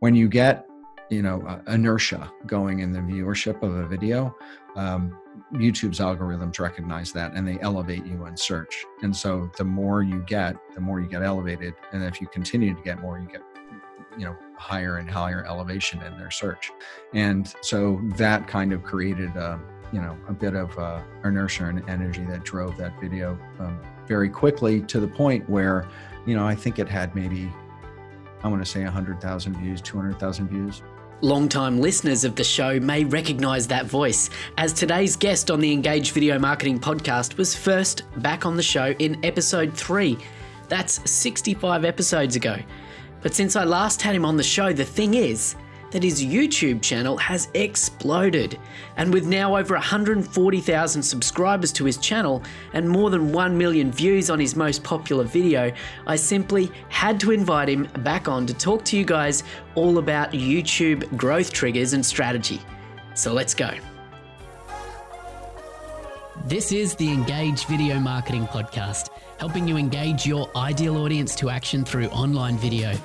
when you get you know uh, inertia going in the viewership of a video um, youtube's algorithms recognize that and they elevate you in search. And so the more you get the more you get elevated. And if you continue to get more you get you know higher and higher elevation in their search. And so that kind of created a you know a bit of uh, inertia and energy that drove that video um, very quickly to the point where you know i think it had maybe i want to say 100000 views 200000 views Long-time listeners of the show may recognise that voice, as today's guest on the Engage Video Marketing podcast was first back on the show in episode 3. That's 65 episodes ago. But since I last had him on the show, the thing is, that his YouTube channel has exploded. And with now over 140,000 subscribers to his channel and more than 1 million views on his most popular video, I simply had to invite him back on to talk to you guys all about YouTube growth triggers and strategy. So let's go. This is the Engage Video Marketing Podcast, helping you engage your ideal audience to action through online video.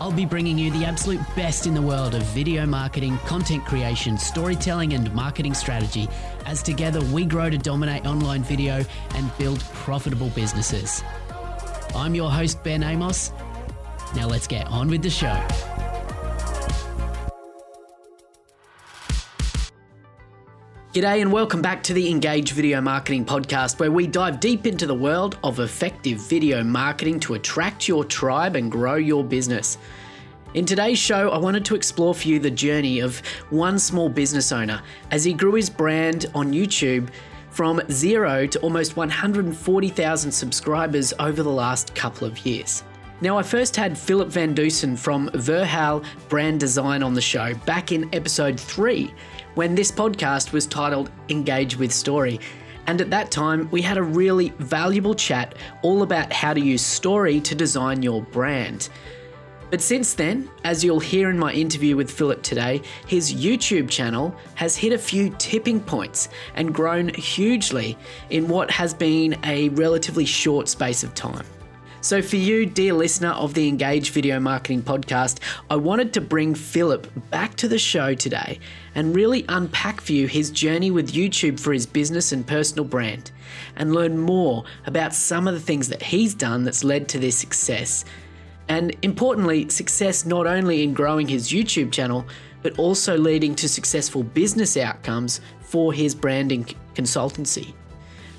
I'll be bringing you the absolute best in the world of video marketing, content creation, storytelling, and marketing strategy as together we grow to dominate online video and build profitable businesses. I'm your host, Ben Amos. Now let's get on with the show. G'day and welcome back to the Engage Video Marketing Podcast, where we dive deep into the world of effective video marketing to attract your tribe and grow your business. In today's show, I wanted to explore for you the journey of one small business owner as he grew his brand on YouTube from zero to almost 140,000 subscribers over the last couple of years. Now, I first had Philip Van Dusen from Verhaal Brand Design on the show back in episode 3 when this podcast was titled Engage with Story. And at that time, we had a really valuable chat all about how to use story to design your brand. But since then, as you'll hear in my interview with Philip today, his YouTube channel has hit a few tipping points and grown hugely in what has been a relatively short space of time. So, for you, dear listener of the Engage Video Marketing Podcast, I wanted to bring Philip back to the show today and really unpack for you his journey with YouTube for his business and personal brand and learn more about some of the things that he's done that's led to this success. And importantly, success not only in growing his YouTube channel, but also leading to successful business outcomes for his branding consultancy.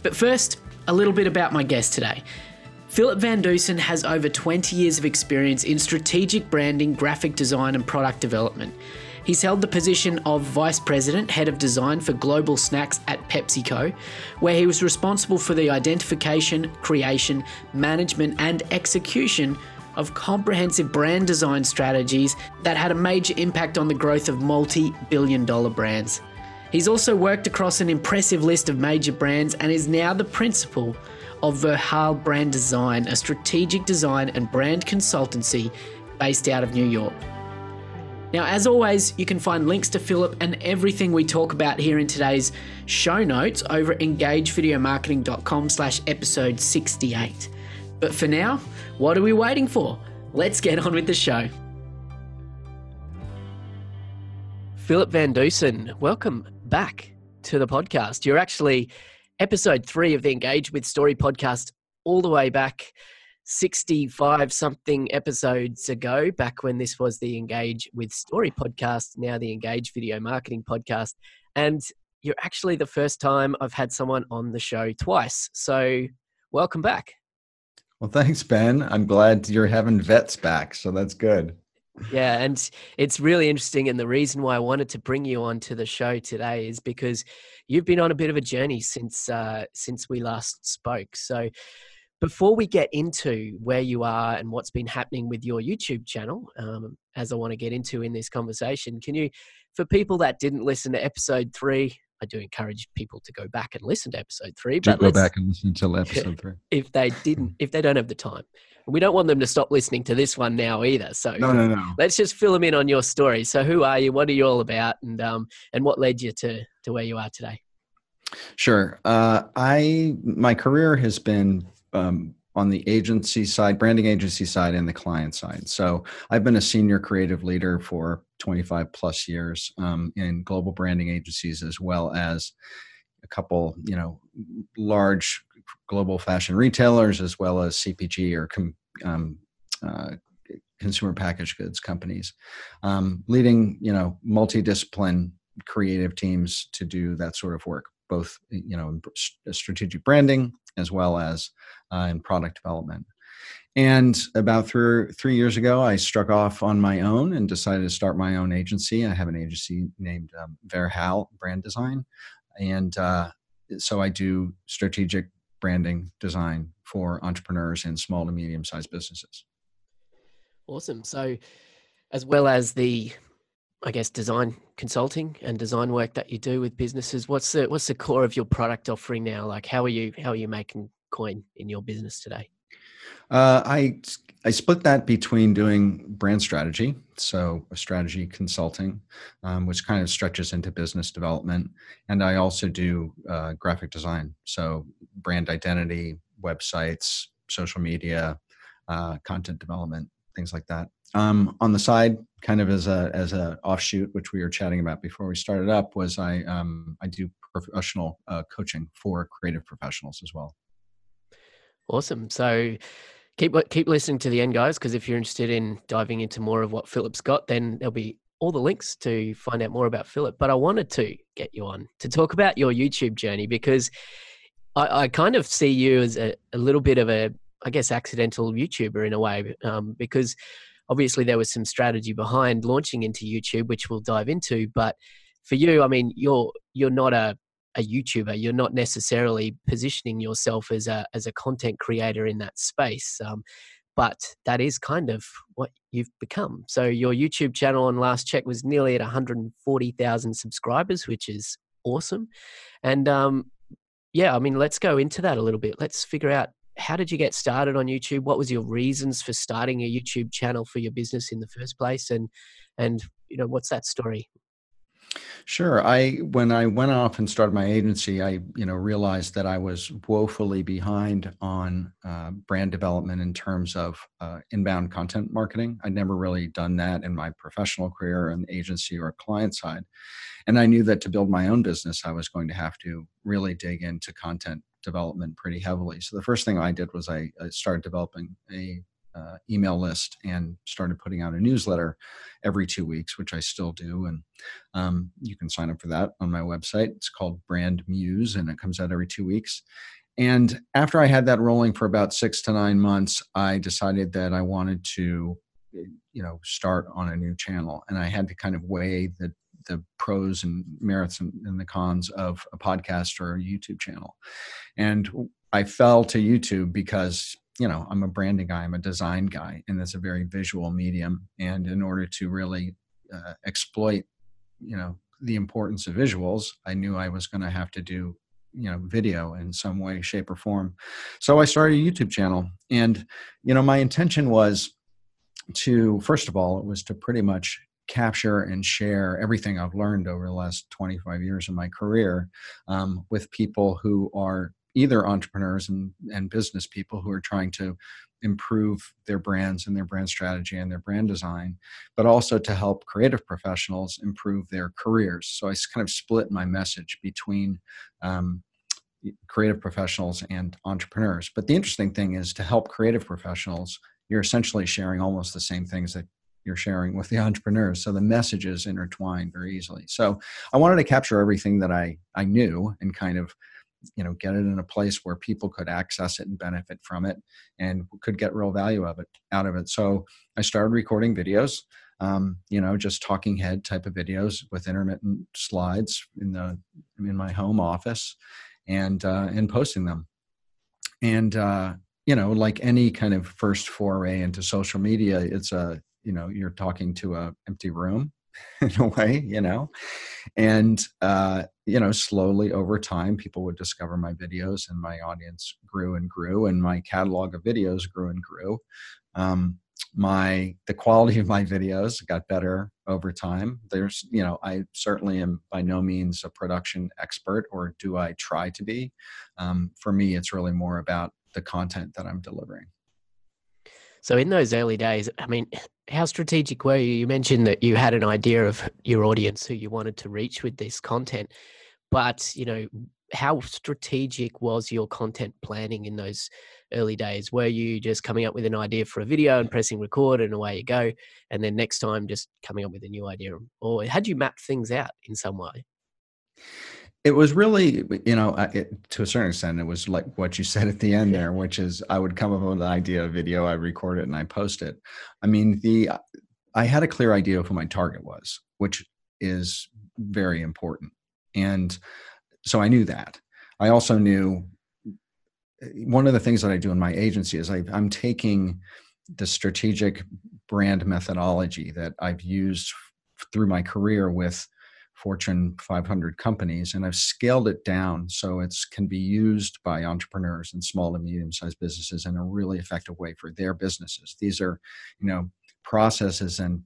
But first, a little bit about my guest today. Philip Van Dusen has over 20 years of experience in strategic branding, graphic design, and product development. He's held the position of Vice President, Head of Design for Global Snacks at PepsiCo, where he was responsible for the identification, creation, management, and execution of comprehensive brand design strategies that had a major impact on the growth of multi billion dollar brands. He's also worked across an impressive list of major brands and is now the principal of Verhaal Brand Design, a strategic design and brand consultancy based out of New York. Now, as always, you can find links to Philip and everything we talk about here in today's show notes over at engagevideomarketing.com slash episode 68. But for now, what are we waiting for? Let's get on with the show. Philip Van Dusen, welcome back to the podcast. You're actually episode three of the Engage with Story podcast, all the way back 65 something episodes ago, back when this was the Engage with Story podcast, now the Engage Video Marketing podcast. And you're actually the first time I've had someone on the show twice. So, welcome back. Well, thanks, Ben. I'm glad you're having vets back. So, that's good. Yeah, and it's really interesting. And the reason why I wanted to bring you on to the show today is because you've been on a bit of a journey since uh, since we last spoke. So, before we get into where you are and what's been happening with your YouTube channel, um, as I want to get into in this conversation, can you, for people that didn't listen to episode three, I do encourage people to go back and listen to episode three. But go back and listen to episode three if they didn't, if they don't have the time. We don't want them to stop listening to this one now either. So no, no, no. Let's just fill them in on your story. So who are you? What are you all about? And um, and what led you to to where you are today? Sure. Uh, I my career has been um, on the agency side, branding agency side, and the client side. So I've been a senior creative leader for 25 plus years um, in global branding agencies, as well as a couple, you know, large global fashion retailers, as well as CPG or com, um, uh, consumer packaged goods companies, um, leading, you know, multidiscipline creative teams to do that sort of work, both, you know, strategic branding as well as uh, in product development. And about three, three years ago, I struck off on my own and decided to start my own agency. I have an agency named um, Verhaal Brand Design. And uh, so I do strategic branding design for entrepreneurs and small to medium sized businesses. Awesome. So, as well as the, I guess, design consulting and design work that you do with businesses, what's the what's the core of your product offering now? Like, how are you how are you making coin in your business today? Uh, I I split that between doing brand strategy, so strategy consulting, um, which kind of stretches into business development, and I also do uh, graphic design, so brand identity, websites, social media, uh, content development, things like that. Um, on the side, kind of as a as a offshoot, which we were chatting about before we started up, was I um, I do professional uh, coaching for creative professionals as well. Awesome. So keep keep listening to the end, guys, because if you're interested in diving into more of what Philip's got, then there'll be all the links to find out more about Philip. But I wanted to get you on to talk about your YouTube journey because I, I kind of see you as a, a, little bit of a, I guess, accidental YouTuber in a way, um, because obviously there was some strategy behind launching into YouTube, which we'll dive into. But for you, I mean, you're you're not a a YouTuber. You're not necessarily positioning yourself as a as a content creator in that space. Um, but that is kind of what you've become. So your YouTube channel on last check was nearly at 140,000 subscribers, which is awesome. And um, yeah, I mean, let's go into that a little bit. Let's figure out how did you get started on YouTube? What was your reasons for starting a YouTube channel for your business in the first place? And and you know, what's that story? Sure. I when I went off and started my agency, I you know realized that I was woefully behind on uh, brand development in terms of uh, inbound content marketing. I'd never really done that in my professional career in agency or client side, and I knew that to build my own business, I was going to have to really dig into content development pretty heavily. So the first thing I did was I, I started developing a uh, email list and started putting out a newsletter every two weeks, which I still do. And um, you can sign up for that on my website. It's called Brand Muse, and it comes out every two weeks. And after I had that rolling for about six to nine months, I decided that I wanted to, you know, start on a new channel, and I had to kind of weigh the the pros and merits and, and the cons of a podcast or a YouTube channel. And I fell to YouTube because you know i'm a branding guy i'm a design guy and it's a very visual medium. And in order to really uh, exploit you know the importance of visuals i knew i was going to have to do you know video in some way shape or form. So i started a youtube channel. And you know my intention was to first of all it was to pretty much capture and share everything i've learned over the last 25 years of my career um, with people who are either entrepreneurs and, and business people who are trying to improve their brands and their brand strategy and their brand design, but also to help creative professionals improve their careers. So I kind of split my message between um, creative professionals and entrepreneurs. But the interesting thing is to help creative professionals, you're essentially sharing almost the same things that you're sharing with the entrepreneurs. So the messages intertwine very easily. So I wanted to capture everything that I I knew and kind of you know get it in a place where people could access it and benefit from it and could get real value of it out of it. So i started recording videos um, you know just talking head type of videos with intermittent slides in the in my home office and uh, and posting them. And uh, you know like any kind of first foray into social media it's a you know you're talking to a empty room in a way, you know. And uh, you know, slowly over time, people would discover my videos, and my audience grew and grew, and my catalog of videos grew and grew. Um, my the quality of my videos got better over time there's you know i certainly am by no means a production expert or do i try to be um, for me it's really more about the content that i'm delivering so in those early days i mean how strategic were you you mentioned that you had an idea of your audience who you wanted to reach with this content but you know how strategic was your content planning in those early days? Were you just coming up with an idea for a video and pressing record and away you go, and then next time just coming up with a new idea, or had you mapped things out in some way? It was really, you know, it, to a certain extent, it was like what you said at the end there, which is I would come up with an idea of video, I record it, and I post it. I mean, the I had a clear idea of who my target was, which is very important, and so I knew that. I also knew eh, one of the things that I do in my agency is I, I'm taking the strategic brand methodology that I've used through my career with Fortune 500 companies, and I've scaled it down so it can be used by entrepreneurs and small and medium-sized businesses in a really effective way for their businesses. These are, you know, processes and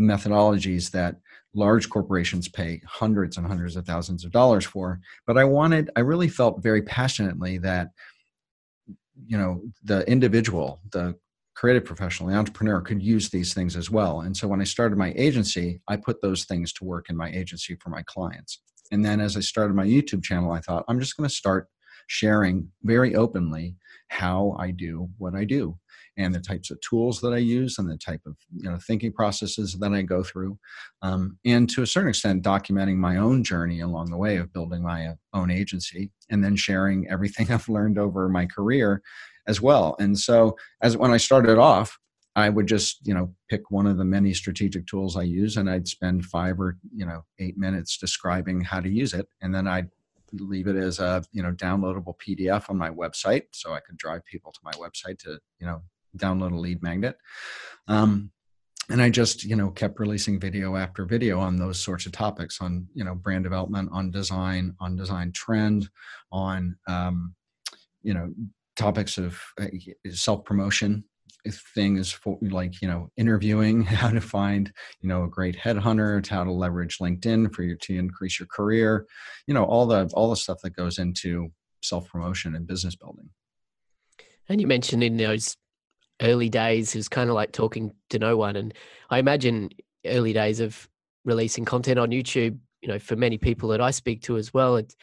methodologies that large corporations pay hundreds and hundreds of thousands of dollars for. But I wanted, I really felt very passionately that you know the individual the creative professional the entrepreneur could use these things as well. And so when i started my agency i put those things to work in my agency for my clients. And then as i started my youtube channel i thought i'm just going to start sharing very openly how i do what i do and the types of tools that I use and the type of you know thinking processes that I go through, um, and to a certain extent documenting my own journey along the way of building my own agency, and then sharing everything I've learned over my career as well. And so, as when I started off, I would just, you know, pick one of the many strategic tools I use and I'd spend five or, you know, eight minutes describing how to use it. And then I'd leave it as a, you know, downloadable PDF on my website. So I could drive people to my website to, you know, download a lead magnet. Um, and I just, you know, kept releasing video after video on those sorts of topics on, you know, brand development, on design, on design trend, on, um, you know, topics of uh, self promotion, things for like you know interviewing how to find you know a great headhunter how to leverage linkedin for you to increase your career you know all the all the stuff that goes into self promotion and business building and you mentioned in those early days it was kind of like talking to no one. And I imagine early days of releasing content on YouTube, you know, for many people that I speak to as well, it,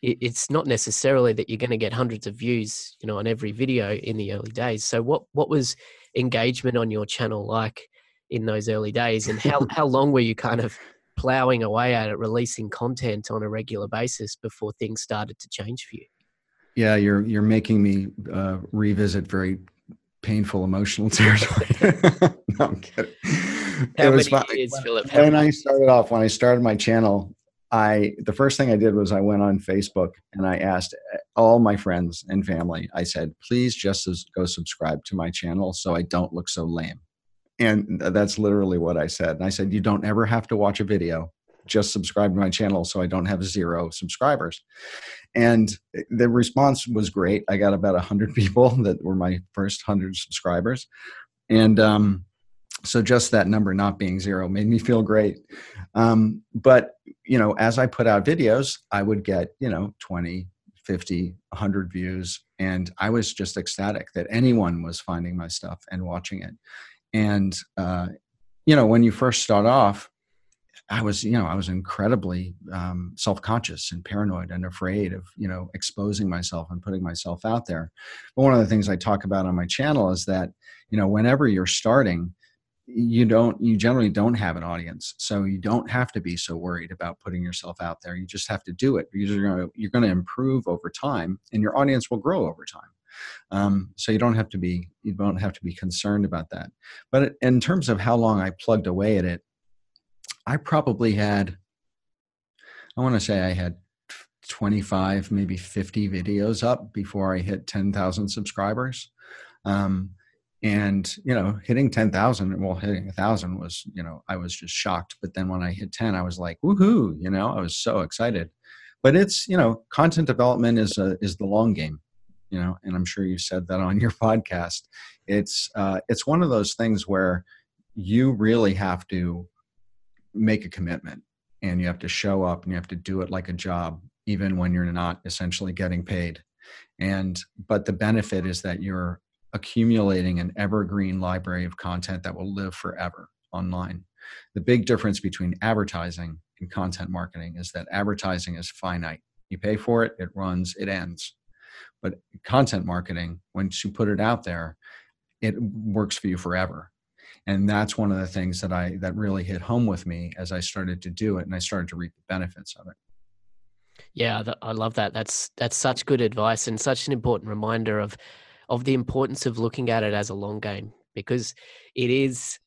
it's not necessarily that you're going to get hundreds of views, you know, on every video in the early days. So what what was engagement on your channel like in those early days, and how how long were you kind of plowing away at it, releasing content on a regular basis before things started to change for you? Yeah, you're you're making me uh, revisit very painful emotional territory. no, I'm kidding. How it was fun. Years, Philip? when I started off, when I started my channel, I the first thing I did was I went on Facebook and I asked all my friends and family. I said, "Please just go subscribe to my channel so I don't look so lame." And that's literally what I said. And I said, "You don't ever have to watch a video just subscribe to my channel so I don't have zero subscribers. And the response was great. I got about 100 people that were my first 100 subscribers. And um, so just that number not being zero made me feel great. Um, but, you know, as I put out videos, I would get, you know, 20, 50, 100 views. And I was just ecstatic that anyone was finding my stuff and watching it. And, uh, you know, when you first start off, I was, you know, I was incredibly um, self-conscious and paranoid and afraid of, you know, exposing myself and putting myself out there. But one of the things I talk about on my channel is that, you know, whenever you're starting, you don't, you generally don't have an audience, so you don't have to be so worried about putting yourself out there. You just have to do it you're going to, you're going to improve over time, and your audience will grow over time. Um, so you don't have to be you don't have to be concerned about that. But in terms of how long I plugged away at it, I probably had, I want to say I had 25, maybe 50 videos up before I hit 10,000 subscribers. Um, and, you know, hitting 10,000, well, hitting a thousand was, you know, I was just shocked. But then when I hit 10, I was like, woohoo, you know, I was so excited. But it's, you know, content development is a, is the long game you know and i'm sure you said that on your podcast it's uh, it's one of those things where you really have to make a commitment and you have to show up and you have to do it like a job even when you're not essentially getting paid and but the benefit is that you're accumulating an evergreen library of content that will live forever online. The big difference between advertising and content marketing is that advertising is finite. You pay for it it runs it ends. But content marketing once you put it out there it works for you forever. And that's one of the things that i that really hit home with me as i started to do it and i started to reap the benefits of it. Yeah i love that. That's that's such good advice and such an important reminder of of the importance of looking at it as a long game because it is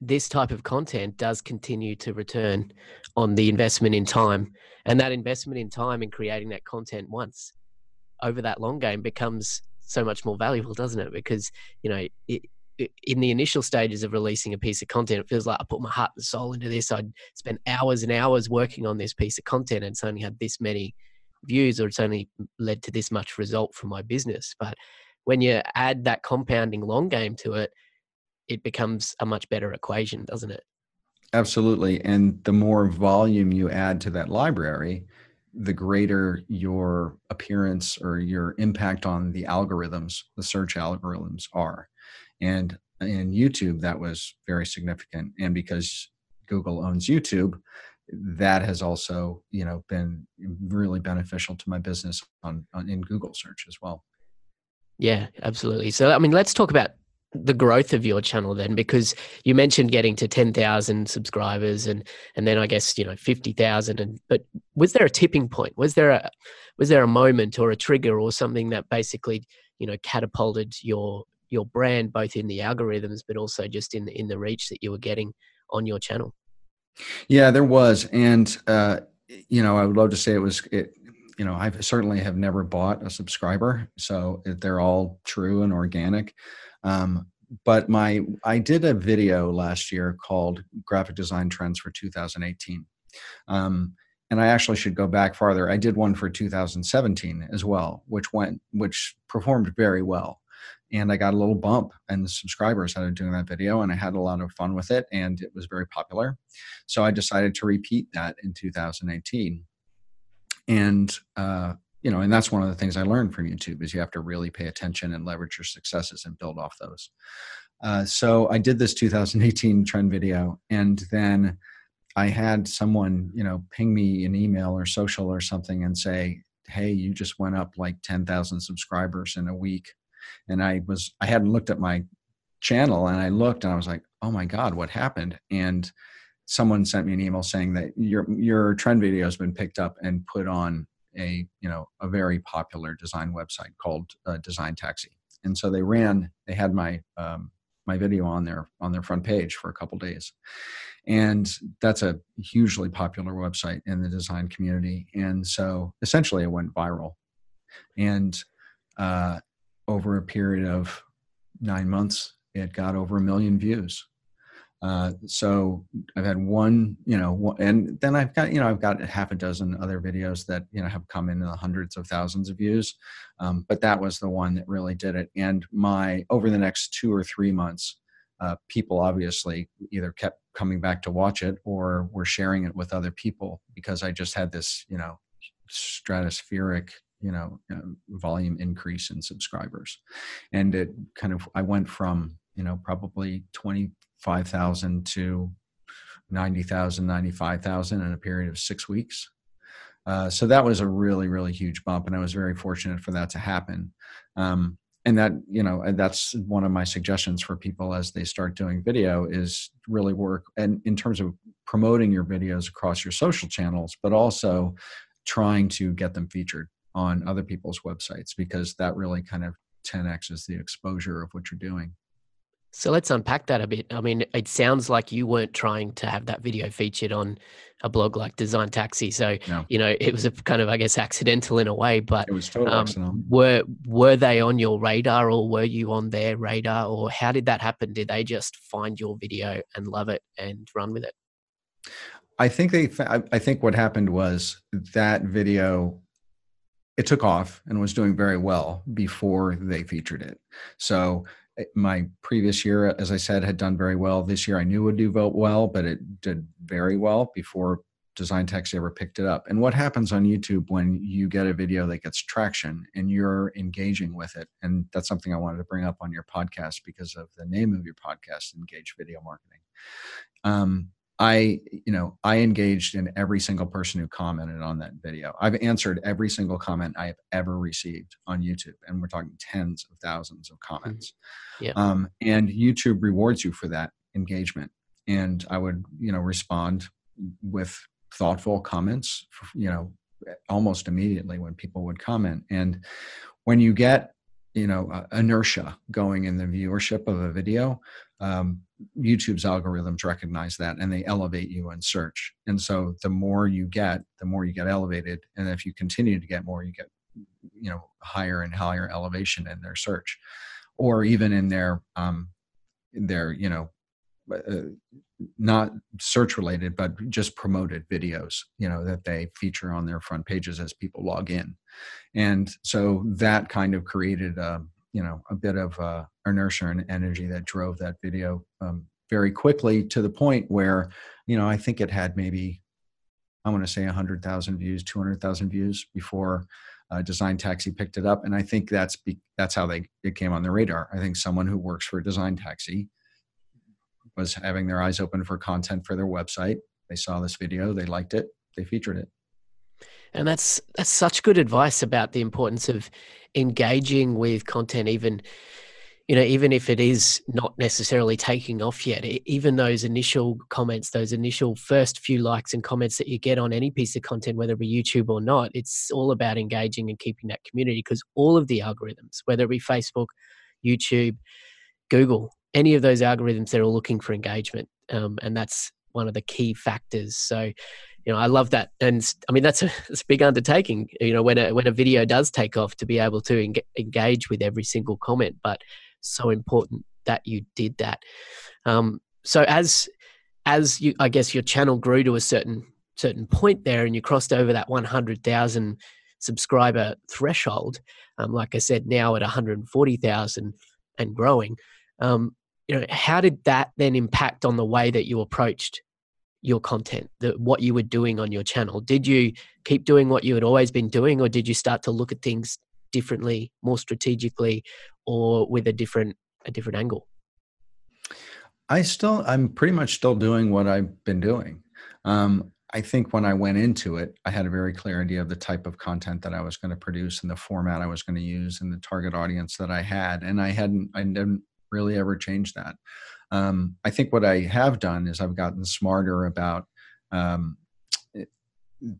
this type of content does continue to return on the investment in time and that investment in time in creating that content once over that long game becomes so much more valuable doesn't it because you know it, in the initial stages of releasing a piece of content, it feels like I put my heart and soul into this. I'd spent hours and hours working on this piece of content and it's only had this many views or it's only led to this much result from my business. But when you add that compounding long game to it, it becomes a much better equation, doesn't it? Absolutely. And the more volume you add to that library, the greater your appearance or your impact on the algorithms, the search algorithms are and in youtube that was very significant and because google owns youtube that has also you know been really beneficial to my business on, on in google search as well yeah absolutely. So i mean let's talk about the growth of your channel then because you mentioned getting to 10,000 subscribers and and then I guess you know 50,000 and but was there a tipping point? Was there a was there a moment or a trigger or something that basically you know catapulted your your brand both in the algorithms but also just in the, in the reach that you were getting on your channel? Yeah there was. And uh, you know i would love to say it was it you know i certainly have never bought a subscriber so they're all true and organic. Um, but my i did a video last year called graphic design trends for 2018 um, and i actually should go back farther. I did one for 2017 as well which went which performed very well. And I got a little bump in the subscribers out of doing that video, and I had a lot of fun with it, and it was very popular. So I decided to repeat that in 2018, and uh, you know, and that's one of the things I learned from YouTube is you have to really pay attention and leverage your successes and build off those. Uh, so I did this 2018 trend video, and then I had someone, you know, ping me an email or social or something and say, "Hey, you just went up like 10,000 subscribers in a week." and I was I hadn't looked at my channel and I looked and I was like, oh my god, what happened? And someone sent me an email saying that your your trend video has been picked up and put on a you know a very popular design website called uh, Design Taxi. And so they ran they had my um, my video on their on their front page for a couple days and that's a hugely popular website in the design community and so essentially it went viral and uh, over a period of nine months, it got over a million views. Uh, so I've had one, you know, and then I've got, you know, I've got half a dozen other videos that, you know, have come in the hundreds of thousands of views. Um, but that was the one that really did it. And my, over the next two or three months, uh, people obviously either kept coming back to watch it or were sharing it with other people because I just had this, you know, stratospheric you know um, volume increase in subscribers and it kind of i went from you know probably 25000 to 90000 95000 in a period of six weeks uh, so that was a really really huge bump and i was very fortunate for that to happen um, and that you know that's one of my suggestions for people as they start doing video is really work and in terms of promoting your videos across your social channels but also trying to get them featured on other people's websites because that really kind of 10x is the exposure of what you're doing. So let's unpack that a bit. I mean, it sounds like you weren't trying to have that video featured on a blog like Design Taxi. So, no. you know, it was a kind of, I guess, accidental in a way, but it was totally um, accidental. Were, were they on your radar or were you on their radar or how did that happen? Did they just find your video and love it and run with it? I think they, I think what happened was that video it took off and was doing very well before they featured it. So my previous year, as I said, had done very well. This year I knew would do well, but it did very well before Design Taxi ever picked it up. And what happens on YouTube when you get a video that gets traction and you're engaging with it? And that's something I wanted to bring up on your podcast because of the name of your podcast, Engage Video Marketing. Um, I, you know, I engaged in every single person who commented on that video. I've answered every single comment I have ever received on YouTube, and we're talking tens of thousands of mm-hmm. comments. Yeah. Um, and YouTube rewards you for that engagement. And I would, you know, respond with thoughtful comments, you know, almost immediately when people would comment. And when you get you know uh, inertia going in the viewership of a video um, youtube's algorithms recognize that and they elevate you in search. And so the more you get the more you get elevated. And if you continue to get more you get you know higher and higher elevation in their search. Or even in their um, their you know uh, not search related but just promoted videos you know that they feature on their front pages as people log in. And so that kind of created a you know a bit of uh, inertia and energy that drove that video um, very quickly to the point where you know i think it had maybe i want to say 100000 views 200000 views before uh, design taxi picked it up. And i think that's be, that's how they it came on the radar. I think someone who works for design taxi was having their eyes open for content for their website. They saw this video, they liked it, they featured it. And that's that's such good advice about the importance of engaging with content even you know even if it is not necessarily taking off yet even those initial comments those initial first few likes and comments that you get on any piece of content whether it be youtube or not it's all about engaging and keeping that community because all of the algorithms whether it be facebook youtube google any of those algorithms they're all looking for engagement um, and that's one of the key factors. So you know i love that and i mean that's a, that's a big undertaking you know when a when a video does take off to be able to en- engage with every single comment but so important that you did that. Um, so as as you i guess your channel grew to a certain certain point there and you crossed over that 100000 subscriber threshold um, like i said now at 140000 and growing um, you know how did that then impact on the way that you approached your content the, what you were doing on your channel? Did you keep doing what you had always been doing or did you start to look at things differently more strategically or with a different a different angle? I still i'm pretty much still doing what i've been doing. Um, i think when i went into it i had a very clear idea of the type of content that i was going to produce and the format i was going to use and the target audience that i had and i hadn't i didn't really ever change that. Um, I think what I have done is I've gotten smarter about um,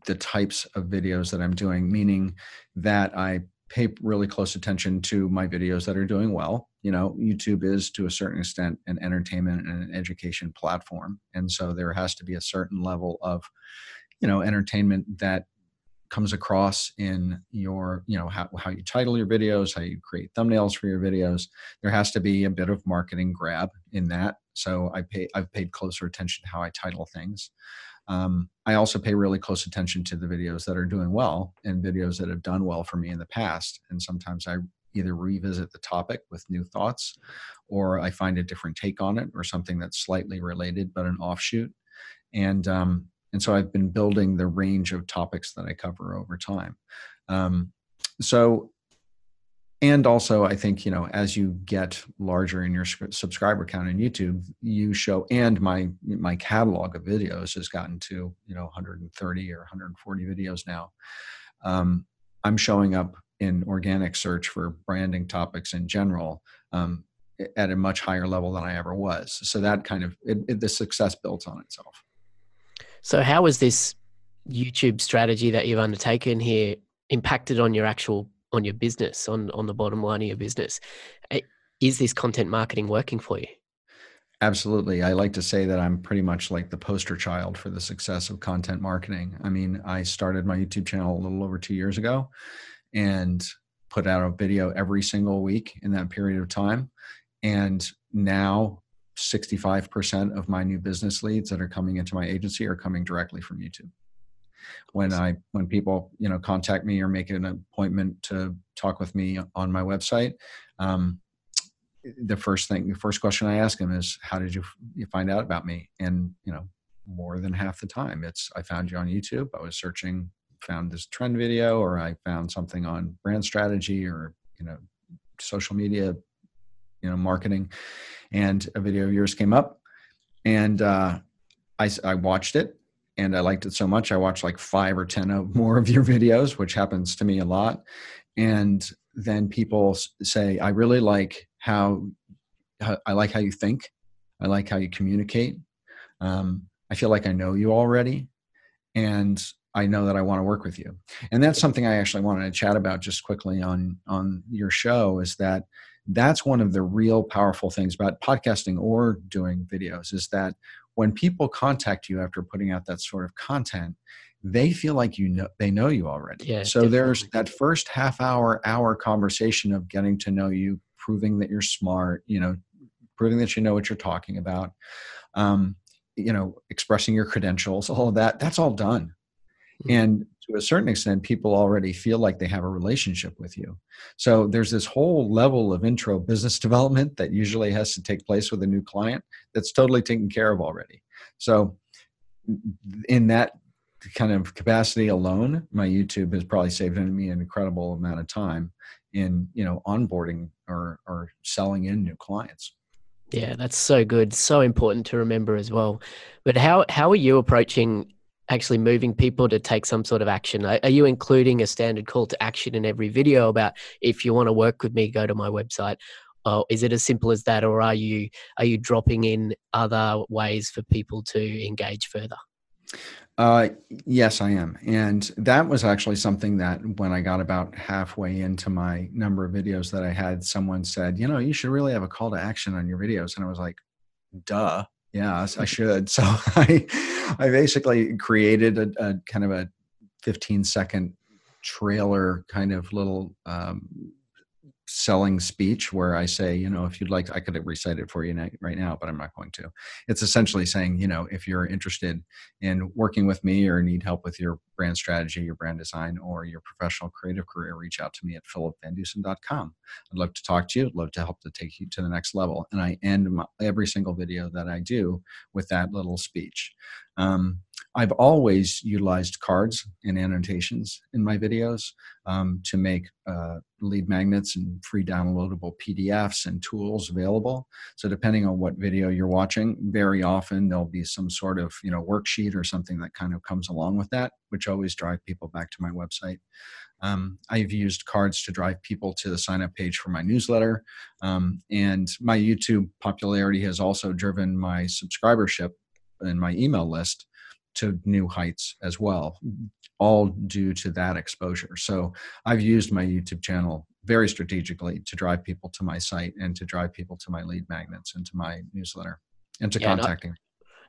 the types of videos that I'm doing, meaning that I pay really close attention to my videos that are doing well. You know, YouTube is to a certain extent an entertainment and an education platform. And so there has to be a certain level of, you know, entertainment that comes across in your you know how, how you title your videos how you create thumbnails for your videos there has to be a bit of marketing grab in that. So i pay i've paid closer attention to how i title things. Um, i also pay really close attention to the videos that are doing well and videos that have done well for me in the past. And sometimes i either revisit the topic with new thoughts or i find a different take on it or something that's slightly related but an offshoot. And um, and so I've been building the range of topics that I cover over time. Um, so, and also, I think you know, as you get larger in your subscriber count in YouTube, you show, and my my catalog of videos has gotten to you know 130 or 140 videos now. Um, I'm showing up in organic search for branding topics in general um, at a much higher level than I ever was. So that kind of it, it, the success built on itself. So, how has this YouTube strategy that you've undertaken here impacted on your actual on your business, on on the bottom line of your business? Eh, is this content marketing working for you? Absolutely. I like to say that I'm pretty much like the poster child for the success of content marketing. I mean, I started my YouTube channel a little over two years ago and put out a video every single week in that period of time. And now 65% of my new business leads that are coming into my agency are coming directly from YouTube. When I when people you know contact me or make an appointment to talk with me on my website, um, the first thing, the first question I ask them is, "How did you you find out about me?" And you know, more than half the time. It's I found you on YouTube. I was searching, found this trend video, or I found something on brand strategy or you know social media, you know marketing, and a video of yours came up, and uh, I I watched it and I liked it so much I watched like five or ten of more of your videos, which happens to me a lot, and then people say I really like how I like how you think. I like how you communicate. Um, I feel like I know you already, and I know that I want to work with you. And that's something I actually wanted to chat about just quickly on on your show. Is that that's one of the real powerful things about podcasting or doing videos is that when people contact you after putting out that sort of content they feel like you know they know you already yeah, so definitely. there's that first half hour hour conversation of getting to know you proving that you're smart you know proving that you know what you're talking about um, you know expressing your credentials all of that that's all done mm-hmm. and to a certain extent people already feel like they have a relationship with you so there's this whole level of intro business development that usually has to take place with a new client that's totally taken care of already so in that kind of capacity alone my youtube has probably saved me an incredible amount of time in you know onboarding or or selling in new clients yeah, that's so good. So important to remember as well. But how how are you approaching actually moving people to take some sort of action? Are, you including a standard call to action in every video about if you want to work with me, go to my website? Or is it as simple as that, or are you are you dropping in other ways for people to engage further? Uh, yes, I am. And that was actually something that when I got about halfway into my number of videos that I had, someone said, you know, you should really have a call to action on your videos. And I was like, duh. Yeah, I should. So I, I basically created a, a kind of a 15 second trailer kind of little um, selling speech where I say, you know, if you'd like, I could recite it for you right now, but I'm not going to. It's essentially saying, you know, if you're interested in working with me or need help with your brand strategy, your brand design, or your professional creative career, reach out to me at philipvandusen.com. I'd love to talk to you. I'd love to help to take you to the next level. And I end my, every single video that I do with that little speech. Um, I've always utilized cards and annotations in my videos um, to make uh, lead magnets and free downloadable PDFs and tools available. So depending on what video you're watching, very often there'll be some sort of you know worksheet or something that kind of comes along with that, which always drive people back to my website. Um, I've used cards to drive people to the sign up page for my newsletter. Um, and my YouTube popularity has also driven my subscribership and my email list to new heights as well, all due to that exposure. So I've used my YouTube channel very strategically to drive people to my site and to drive people to my lead magnets and to my newsletter and to yeah, contacting. And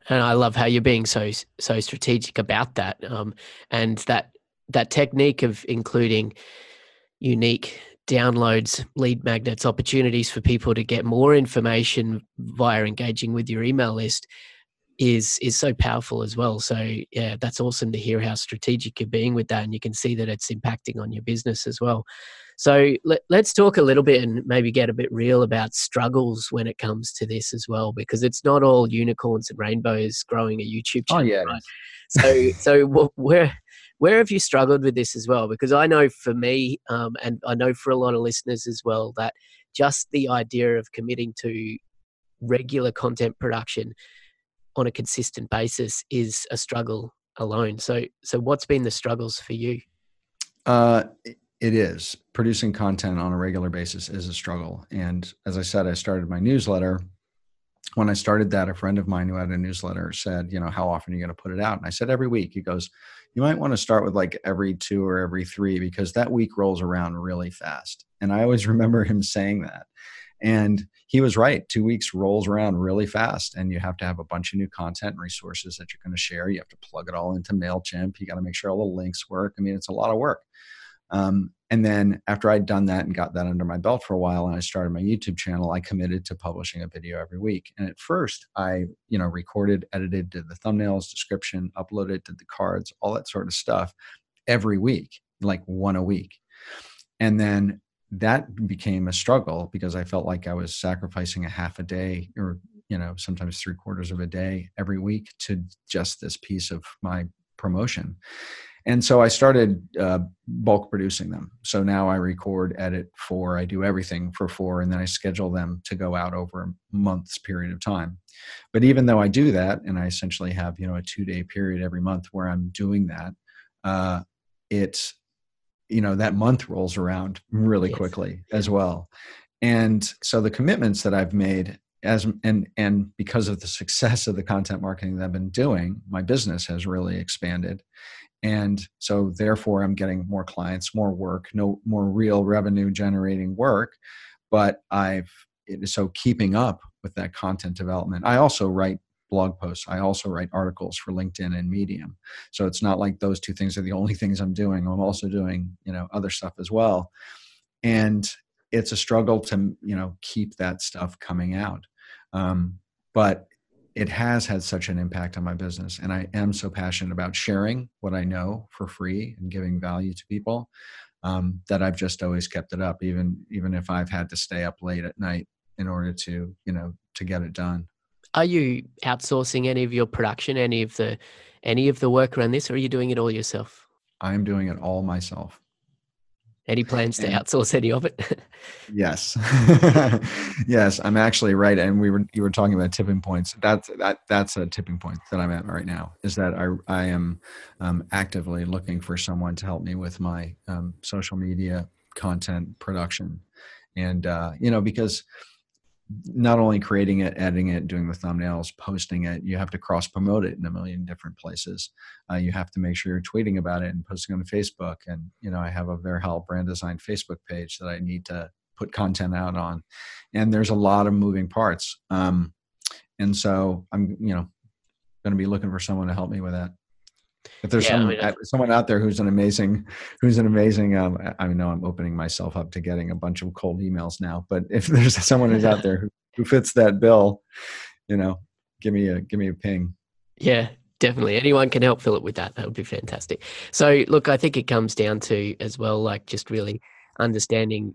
and I love how you're being so so strategic about that, um, and that that technique of including unique downloads, lead magnets, opportunities for people to get more information via engaging with your email list is is so powerful as well. So yeah, that's awesome to hear how strategic you're being with that, and you can see that it's impacting on your business as well. So let, us talk a little bit and maybe get a bit real about struggles when it comes to this as well, because it's not all unicorns and rainbows growing a YouTube oh, channel. Oh yeah. Right? So so where where have you struggled with this as well? Because I know for me, um, and I know for a lot of listeners as well, that just the idea of committing to regular content production on a consistent basis is a struggle alone. So, so what's been the struggles for you? Uh, it is producing content on a regular basis is a struggle. And as I said, I started my newsletter. When I started that, a friend of mine who had a newsletter said, "You know, how often are you going to put it out?" And I said, "Every week." He goes, "You might want to start with like every two or every three because that week rolls around really fast." And I always remember him saying that. And he was right. Two weeks rolls around really fast, and you have to have a bunch of new content and resources that you're going to share. You have to plug it all into MailChimp. You got to make sure all the links work. I mean, it's a lot of work. Um, and then after I'd done that and got that under my belt for a while, and I started my YouTube channel, I committed to publishing a video every week. And at first, I you know recorded, edited, did the thumbnails, description, uploaded, did the cards, all that sort of stuff every week, like one a week. And then that became a struggle because I felt like I was sacrificing a half a day or you know sometimes three quarters of a day every week to just this piece of my promotion and so i started uh, bulk producing them. So now i record edit four. I do everything for four and then i schedule them to go out over a month's period of time. But even though i do that and i essentially have you know a two day period every month where i'm doing that uh, it's you know that month rolls around really yes. quickly as well. And so the commitments that i've made as and and because of the success of the content marketing that i've been doing my business has really expanded and so therefore i'm getting more clients more work no more real revenue generating work. But i've so keeping up with that content development. I also write blog posts. I also write articles for linkedin and medium. So it's not like those two things are the only things i'm doing. I'm also doing you know other stuff as well. And it's a struggle to you know keep that stuff coming out. Um, but it has had such an impact on my business and i am so passionate about sharing what i know for free and giving value to people um, that i've just always kept it up even even if i've had to stay up late at night in order to you know to get it done. Are you outsourcing any of your production any of the any of the work around this or are you doing it all yourself? I'm doing it all myself any plans to and, outsource any of it? yes, yes, I'm actually right. And we were you were talking about tipping points. That's that that's a tipping point that I'm at right now. Is that I I am um, actively looking for someone to help me with my um, social media content production, and uh, you know because not only creating it, editing it, doing the thumbnails, posting it, you have to cross promote it in a million different places. Uh, you have to make sure you're tweeting about it and posting on Facebook. And, you know, I have a Verhaal brand design Facebook page that I need to put content out on. And there's a lot of moving parts. Um, and so I'm, you know, going to be looking for someone to help me with that. If there's yeah, someone, I mean, someone out there who's an amazing, who's an amazing, um, I know I'm opening myself up to getting a bunch of cold emails now, but if there's someone who's out there who, who fits that bill, you know, give me a, give me a ping. Yeah, definitely. Anyone can help Philip with that. That would be fantastic. So look, I think it comes down to as well, like just really understanding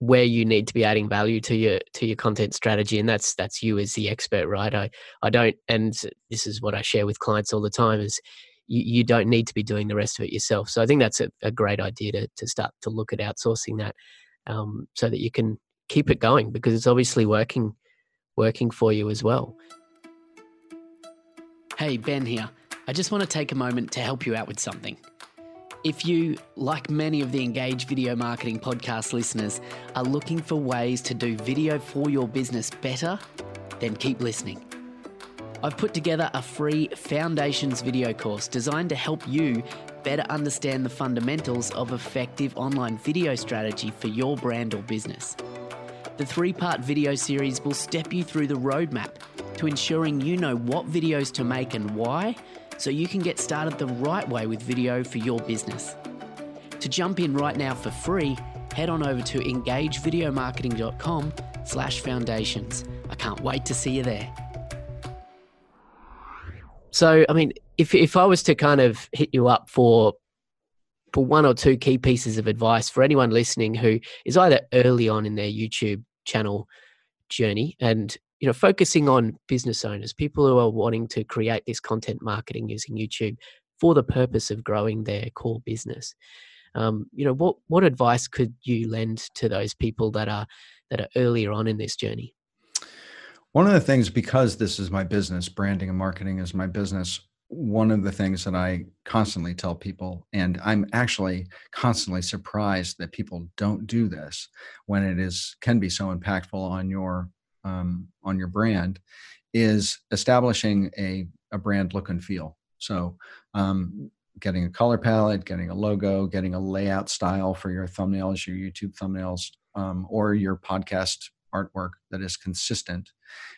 where you need to be adding value to your to your content strategy and that's that's you as the expert right i i don't and this is what i share with clients all the time is you, you don't need to be doing the rest of it yourself. So I think that's a, a great idea to, to start to look at outsourcing that um, so that you can keep it going because it's obviously working working for you as well. Hey, Ben here. I just want to take a moment to help you out with something. If you, like many of the Engage Video Marketing podcast listeners, are looking for ways to do video for your business better, then keep listening. I've put together a free Foundations video course designed to help you better understand the fundamentals of effective online video strategy for your brand or business. The three part video series will step you through the roadmap to ensuring you know what videos to make and why, so you can get started the right way with video for your business. To jump in right now for free, head on over to engagevideomarketing.com slash foundations. I can't wait to see you there. So, I mean, if if I was to kind of hit you up for for one or two key pieces of advice for anyone listening who is either early on in their YouTube channel journey and you know focusing on business owners, people who are wanting to create this content marketing using YouTube for the purpose of growing their core business. Um, you know, what what advice could you lend to those people that are that are earlier on in this journey? One of the things, because this is my business, branding and marketing is my business, one of the things that I constantly tell people, and I'm actually constantly surprised that people don't do this when it is can be so impactful on your um, on your brand, is establishing a a brand look and feel. So, um, getting a color palette, getting a logo, getting a layout style for your thumbnails, your YouTube thumbnails, um, or your podcast artwork that is consistent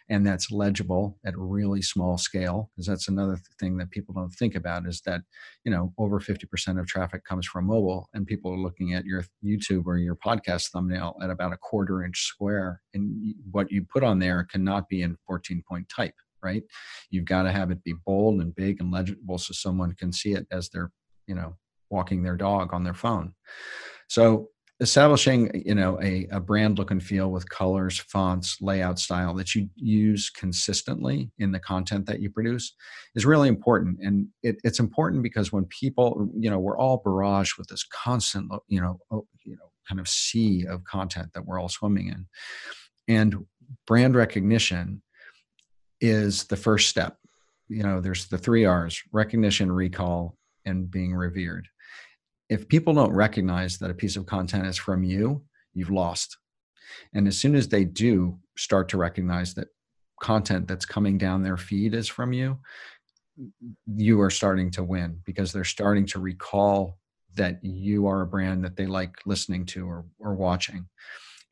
and that's legible at really small scale because that's another thing that people don't think about is that you know over 50% of traffic comes from mobile and people are looking at your youtube or your podcast thumbnail at about a quarter inch square and what you put on there cannot be in 14 point type right? You've got to have it be bold and big and legible so someone can see it as they're you know walking their dog on their phone. So establishing you know a, a brand look and feel with colors fonts layout style that you use consistently in the content that you produce is really important. And it, it's important because when people you know we're all barraged with this constant you know oh, you know kind of sea of content that we're all swimming in. And brand recognition is the first step. You know there's the three r's recognition recall and being revered if people don't recognize that a piece of content is from you, you've lost. And as soon as they do start to recognize that content that's coming down their feed is from you, you are starting to win because they're starting to recall that you are a brand that they like listening to or, or watching.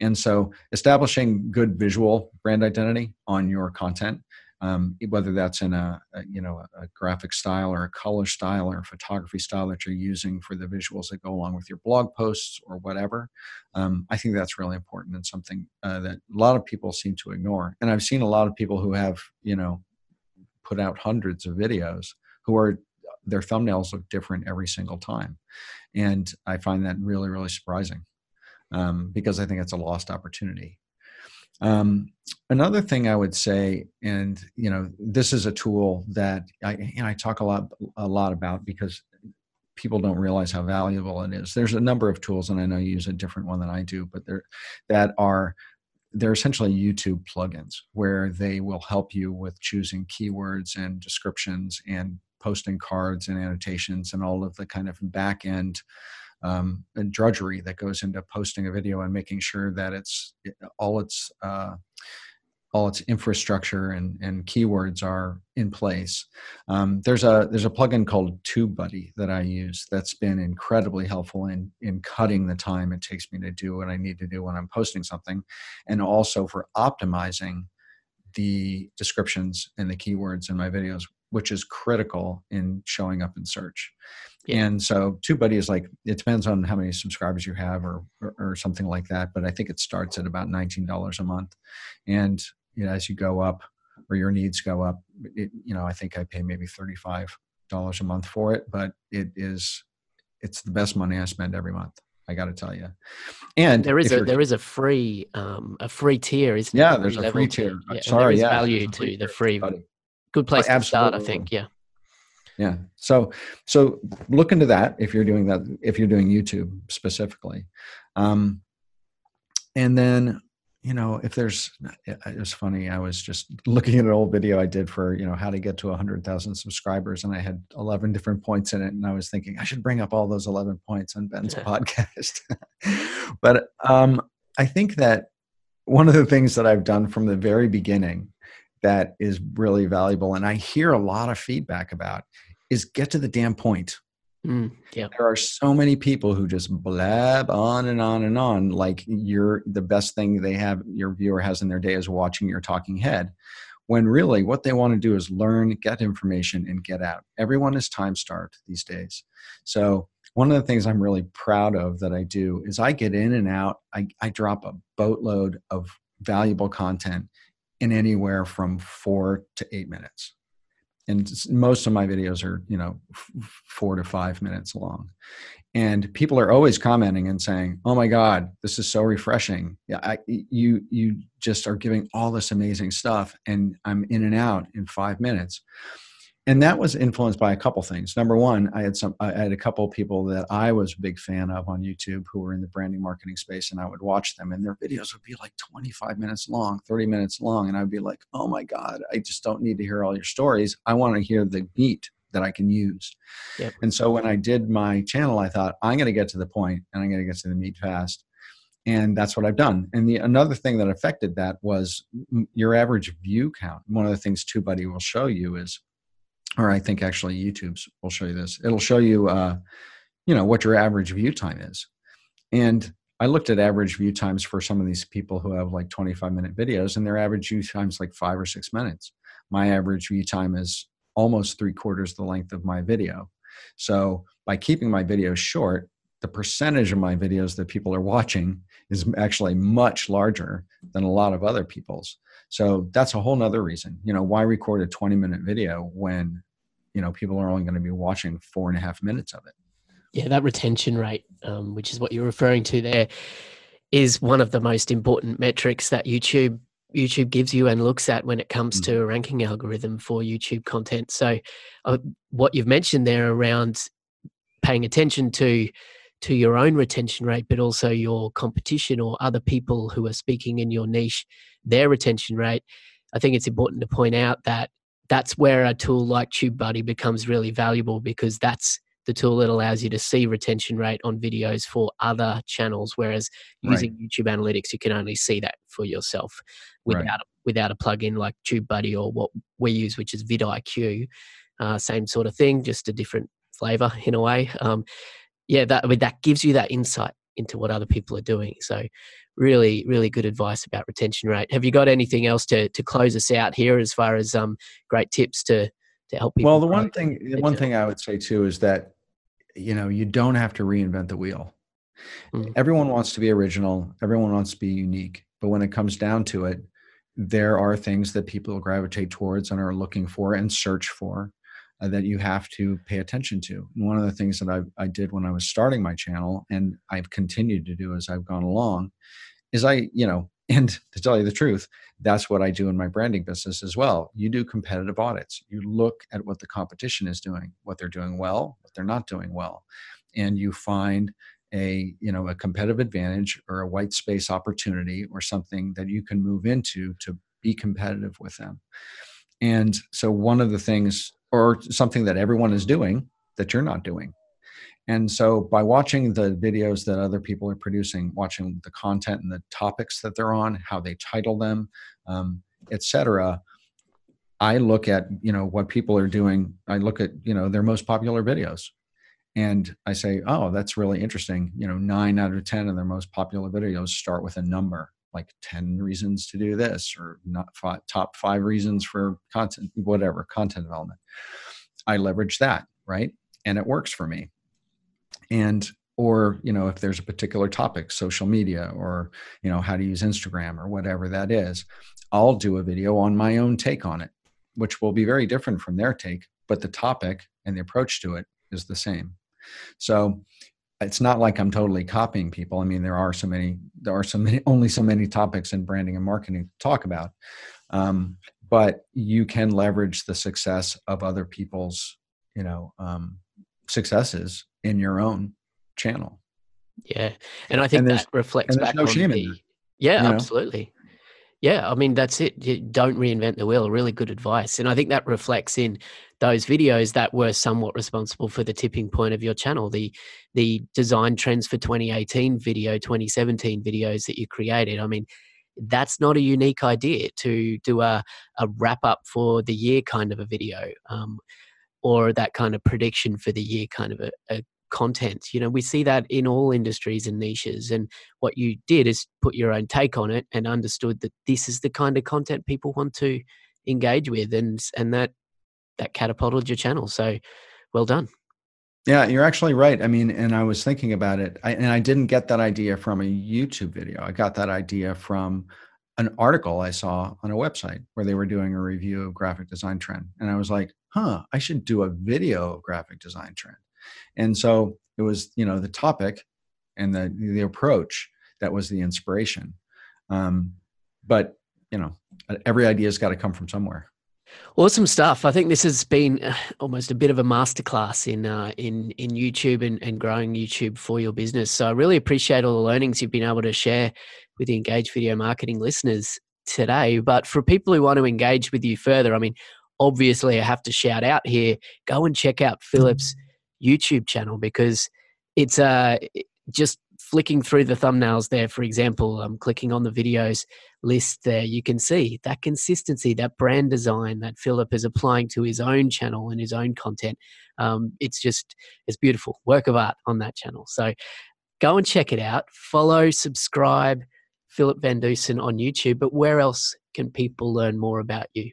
And so establishing good visual brand identity on your content um, whether that's in a, a, you know a graphic style or a color style or a photography style that you're using for the visuals that go along with your blog posts or whatever. Um, I think that's really important and something uh, that a lot of people seem to ignore. And I've seen a lot of people who have you know put out hundreds of videos who are their thumbnails look different every single time, and I find that really really surprising um, because I think it's a lost opportunity. Um, another thing I would say, and you know, this is a tool that I, know, I talk a lot a lot about because people don't realize how valuable it is. There's a number of tools, and I know you use a different one than I do, but they're that are they're essentially YouTube plugins where they will help you with choosing keywords and descriptions and posting cards and annotations and all of the kind of back end um, and drudgery that goes into posting a video and making sure that it's all its uh, all its infrastructure and, and keywords are in place. Um, there's a there's a plugin called TubeBuddy that I use that's been incredibly helpful in in cutting the time it takes me to do what I need to do when I'm posting something, and also for optimizing the descriptions and the keywords in my videos, which is critical in showing up in search. Yeah. And so TubeBuddy is like it depends on how many subscribers you have or, or, or something like that, but I think it starts at about nineteen dollars a month, and you know as you go up or your needs go up, it, you know I think I pay maybe thirty five dollars a month for it, but it is it's the best money I spend every month. I got to tell you. And there is a there is a free um a free tier, isn't yeah, there's a free tier. Yeah, Sorry, yeah, value to the free. Good place oh, to start, I think. Yeah. Yeah. So so look into that if you're doing that if you're doing youtube specifically. Um, and then you know if there's it was funny i was just looking at an old video i did for you know how to get to 100000 subscribers and i had 11 different points in it and i was thinking i should bring up all those 11 points on ben's podcast. But um, i think that one of the things that i've done from the very beginning that is really valuable and i hear a lot of feedback about is get to the damn point. Mm, yeah. There are so many people who just blab on and on and on like you're the best thing they have your viewer has in their day is watching your talking head. When really what they want to do is learn, get information, and get out. Everyone is time starved these days. So one of the things I'm really proud of that I do is I get in and out. I, I drop a boatload of valuable content in anywhere from four to eight minutes. And most of my videos are you know four to five minutes long. And people are always commenting and saying oh my god this is so refreshing. Yeah I, you you just are giving all this amazing stuff and i'm in and out in five minutes and that was influenced by a couple things. Number one, I had some, I had a couple of people that I was a big fan of on YouTube who were in the branding marketing space, and I would watch them, and their videos would be like 25 minutes long, 30 minutes long, and I'd be like, oh my god, I just don't need to hear all your stories. I want to hear the meat that I can use. Yep. And so when I did my channel, I thought I'm going to get to the point, and I'm going to get to the meat fast and that's what I've done. And the another thing that affected that was your average view count. One of the things TubeBuddy will show you is or I think actually YouTube's will show you this. It'll show you, uh, you know, what your average view time is. And I looked at average view times for some of these people who have like 25 minute videos, and their average view time is like five or six minutes. My average view time is almost three quarters the length of my video. So by keeping my videos short, the percentage of my videos that people are watching is actually much larger than a lot of other people's. So that's a whole nother reason. You know, why record a 20 minute video when, you know, people are only going to be watching four and a half minutes of it? Yeah, that retention rate, um, which is what you're referring to there, is one of the most important metrics that YouTube YouTube gives you and looks at when it comes mm-hmm. to a ranking algorithm for YouTube content. So, uh, what you've mentioned there around paying attention to to your own retention rate, but also your competition or other people who are speaking in your niche, their retention rate. I think it's important to point out that that's where a tool like TubeBuddy becomes really valuable because that's the tool that allows you to see retention rate on videos for other channels. Whereas using right. YouTube Analytics, you can only see that for yourself without right. without a plugin like TubeBuddy or what we use, which is vidIQ. Uh, same sort of thing, just a different flavor in a way. Um, yeah, that I mean, that gives you that insight into what other people are doing. So, really, really good advice about retention rate. Have you got anything else to to close us out here as far as um, great tips to to help people? Well, the one thing, the one thing I would say too is that you know you don't have to reinvent the wheel. Mm. Everyone wants to be original. Everyone wants to be unique. But when it comes down to it, there are things that people gravitate towards and are looking for and search for Uh, that you have to pay attention to. One of the things that I, I did when I was starting my channel, and I've continued to do as I've gone along, is I, you know, and to tell you the truth, that's what I do in my branding business as well. You do competitive audits. You look at what the competition is doing, what they're doing well, what they're not doing well, and you find a you know a competitive advantage or a white space opportunity or something that you can move into to be competitive with them. And so one of the things or something that everyone is doing that you're not doing. And so by watching the videos that other people are producing, watching the content and the topics that they're on, how they title them, um, etc., I look at you know what people are doing. I look at you know their most popular videos, and I say, oh, that's really interesting. You know, nine out of ten of their most popular videos start with a number, like 10 reasons to do this or not five, top five reasons for content whatever content development. I leverage that right? And it works for me. And or you know if there's a particular topic social media or you know how to use instagram or whatever that is i'll do a video on my own take on it which will be very different from their take but the topic and the approach to it is the same. So it's not like I'm totally copying people. I mean, there are so many, there are so many, only so many topics in branding and marketing to talk about. Um, but you can leverage the success of other people's, you know, um, successes in your own channel. Yeah, and I think and that reflects back no on the. Yeah, absolutely. Yeah, I mean that's it. You don't reinvent the wheel. Really good advice, and I think that reflects in those videos that were somewhat responsible for the tipping point of your channel. The the design trends for 2018 video, 2017 videos that you created. I mean, that's not a unique idea to do a a wrap up for the year kind of a video, um, or that kind of prediction for the year kind of a, a content. You know, we see that in all industries and niches. And what you did is put your own take on it and understood that this is the kind of content people want to engage with, and and that that catapulted your channel. So, well done. Yeah, you're actually right. I mean, and I was thinking about it, I, and I didn't get that idea from a YouTube video. I got that idea from an article I saw on a website where they were doing a review of graphic design trend, and I was like, "Huh, I should do a video of graphic design trend." And so it was, you know, the topic and the the approach that was the inspiration. Um, but you know, every idea's got to come from somewhere. Awesome stuff. I think this has been uh, almost a bit of a masterclass in uh, in in YouTube and, and growing YouTube for your business. So I really appreciate all the learnings you've been able to share with the Engage Video Marketing listeners today. But for people who want to engage with you further, I mean, obviously I have to shout out here. Go and check out Philip's YouTube channel because it's uh, just flicking through the thumbnails there. For example, I'm clicking on the videos list there. You can see that consistency, that brand design that Philip is applying to his own channel and his own content. Um, it's just it's beautiful work of art on that channel. So go and check it out. Follow, subscribe. Philip Van Dusen on YouTube, but where else can people learn more about you?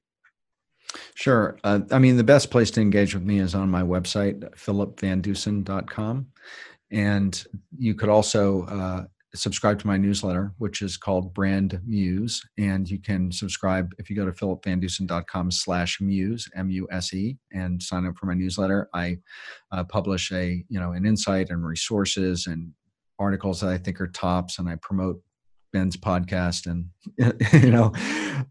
Sure. Uh, I mean, the best place to engage with me is on my website, philipvandusen.com. And you could also uh, subscribe to my newsletter, which is called Brand Muse. And you can subscribe if you go to philipvandusen.com slash muse, M-U-S-E, and sign up for my newsletter. I uh, publish a, you know, an insight and resources and articles that I think are tops, and I promote Ben's podcast and you know,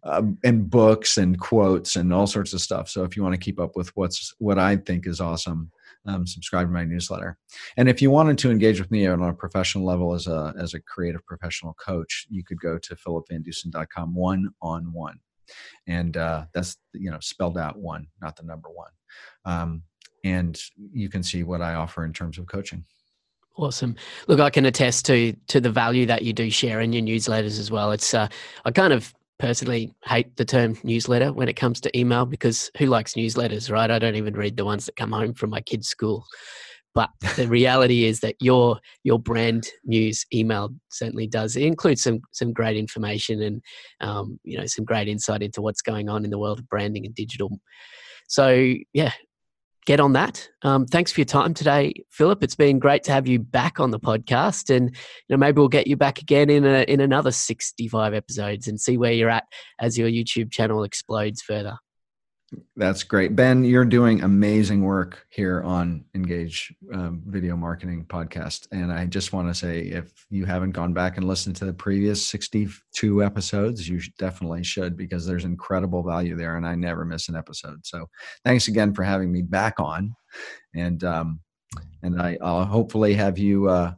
um, and books and quotes and all sorts of stuff. So if you want to keep up with what's what I think is awesome, um, subscribe to my newsletter. And if you wanted to engage with me on a professional level as a as a creative professional coach, you could go to philipvandusen.com one on one, and uh, that's you know spelled out one, not the number one. Um, and you can see what I offer in terms of coaching. Awesome. Look, I can attest to to the value that you do share in your newsletters as well. It's uh, I kind of personally hate the term newsletter when it comes to email because who likes newsletters, right? I don't even read the ones that come home from my kids' school. But the reality is that your your Brand Muse email certainly does. It includes some some great information and um, you know some great insight into what's going on in the world of branding and digital. So yeah, get on that. Um, thanks for your time today, Philip. It's been great to have you back on the podcast, and you know maybe we'll get you back again in a, in another sixty five episodes and see where you're at as your YouTube channel explodes further. That's great. Ben, you're doing amazing work here on Engage um, Video Marketing Podcast. And I just want to say if you haven't gone back and listened to the previous 62 episodes, you definitely should because there's incredible value there. And I never miss an episode. So thanks again for having me back on. And, um, and I, will hopefully have you uh,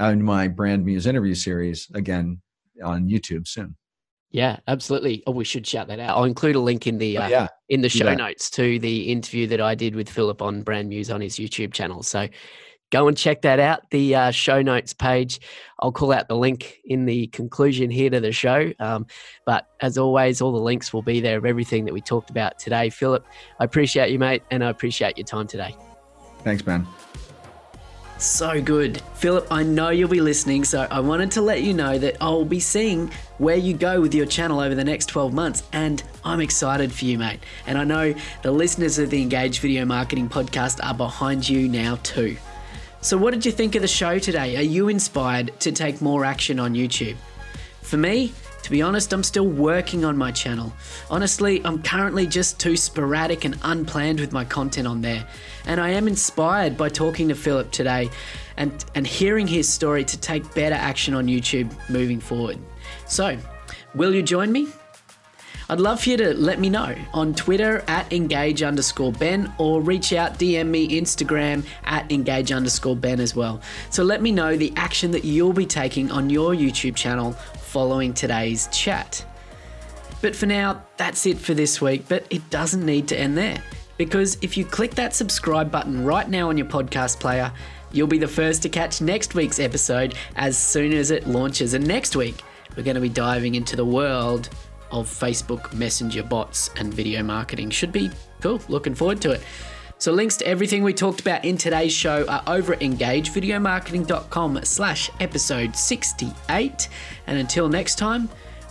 in my Brand Muse interview series again on YouTube soon. Yeah, absolutely. Oh, we should shout that out. I'll include a link in the oh, uh, yeah. in the show yeah. notes to the interview that I did with Philip on Brand Muse on his YouTube channel. So go and check that out. The uh, show notes page. I'll call out the link in the conclusion here to the show. Um, but as always, all the links will be there of everything that we talked about today. Philip, I appreciate you, mate, and I appreciate your time today. Thanks, Ben. So good. Philip, I know you'll be listening, so I wanted to let you know that I'll be seeing where you go with your channel over the next 12 months, and I'm excited for you, mate. And I know the listeners of the Engage Video Marketing Podcast are behind you now, too. So, what did you think of the show today? Are you inspired to take more action on YouTube? For me, to be honest, I'm still working on my channel. Honestly, I'm currently just too sporadic and unplanned with my content on there. And I am inspired by talking to Philip today and, and hearing his story to take better action on YouTube moving forward. So, will you join me? I'd love for you to let me know on Twitter at engage underscore Ben or reach out, DM me Instagram at engage underscore Ben as well. So let me know the action that you'll be taking on your YouTube channel following today's chat. But for now, that's it for this week, but it doesn't need to end there. Because if you click that subscribe button right now on your podcast player, you'll be the first to catch next week's episode as soon as it launches. And next week, we're going to be diving into the world of Facebook Messenger bots and video marketing. Should be cool. Looking forward to it. So links to everything we talked about in today's show are over at engagevideomarketing.com slash episode 68. And until next time,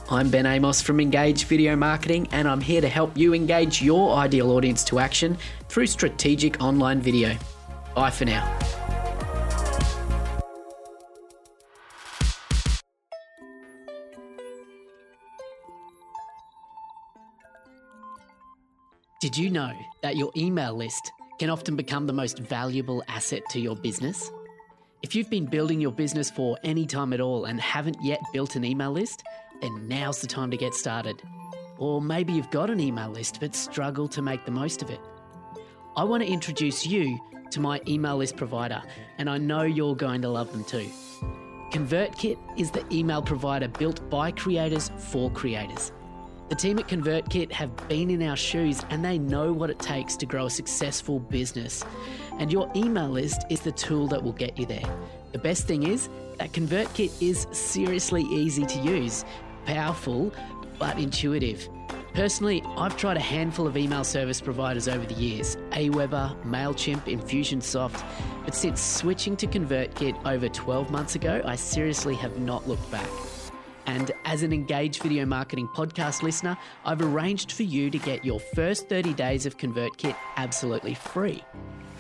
I'm Ben Amos from Engage Video Marketing, and I'm here to help you engage your ideal audience to action through strategic online video. Bye for now. Did you know that your email list can often become the most valuable asset to your business? If you've been building your business for any time at all and haven't yet built an email list, then now's the time to get started. Or maybe you've got an email list but struggle to make the most of it. I want to introduce you to my email list provider, and I know you're going to love them too. ConvertKit is the email provider built by creators for creators. The team at ConvertKit have been in our shoes and they know what it takes to grow a successful business. And your email list is the tool that will get you there. The best thing is that ConvertKit is seriously easy to use, powerful, but intuitive. Personally, I've tried a handful of email service providers over the years Aweber, MailChimp, Infusionsoft, but since switching to ConvertKit over 12 months ago, I seriously have not looked back. And as an engaged Video Marketing podcast listener, I've arranged for you to get your first 30 days of ConvertKit absolutely free.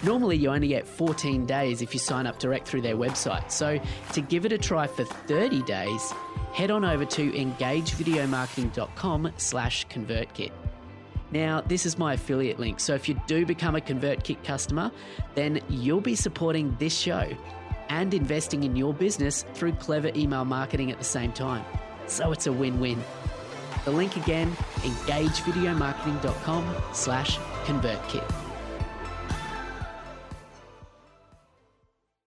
Normally, you only get 14 days if you sign up direct through their website. So, to give it a try for 30 days, head on over to engagevideomarketing.com slash convertkit. Now, this is my affiliate link, so if you do become a ConvertKit customer, then you'll be supporting this show and investing in your business through clever email marketing at the same time. So it's a win-win. The link again, engagevideomarketing.com slash ConvertKit.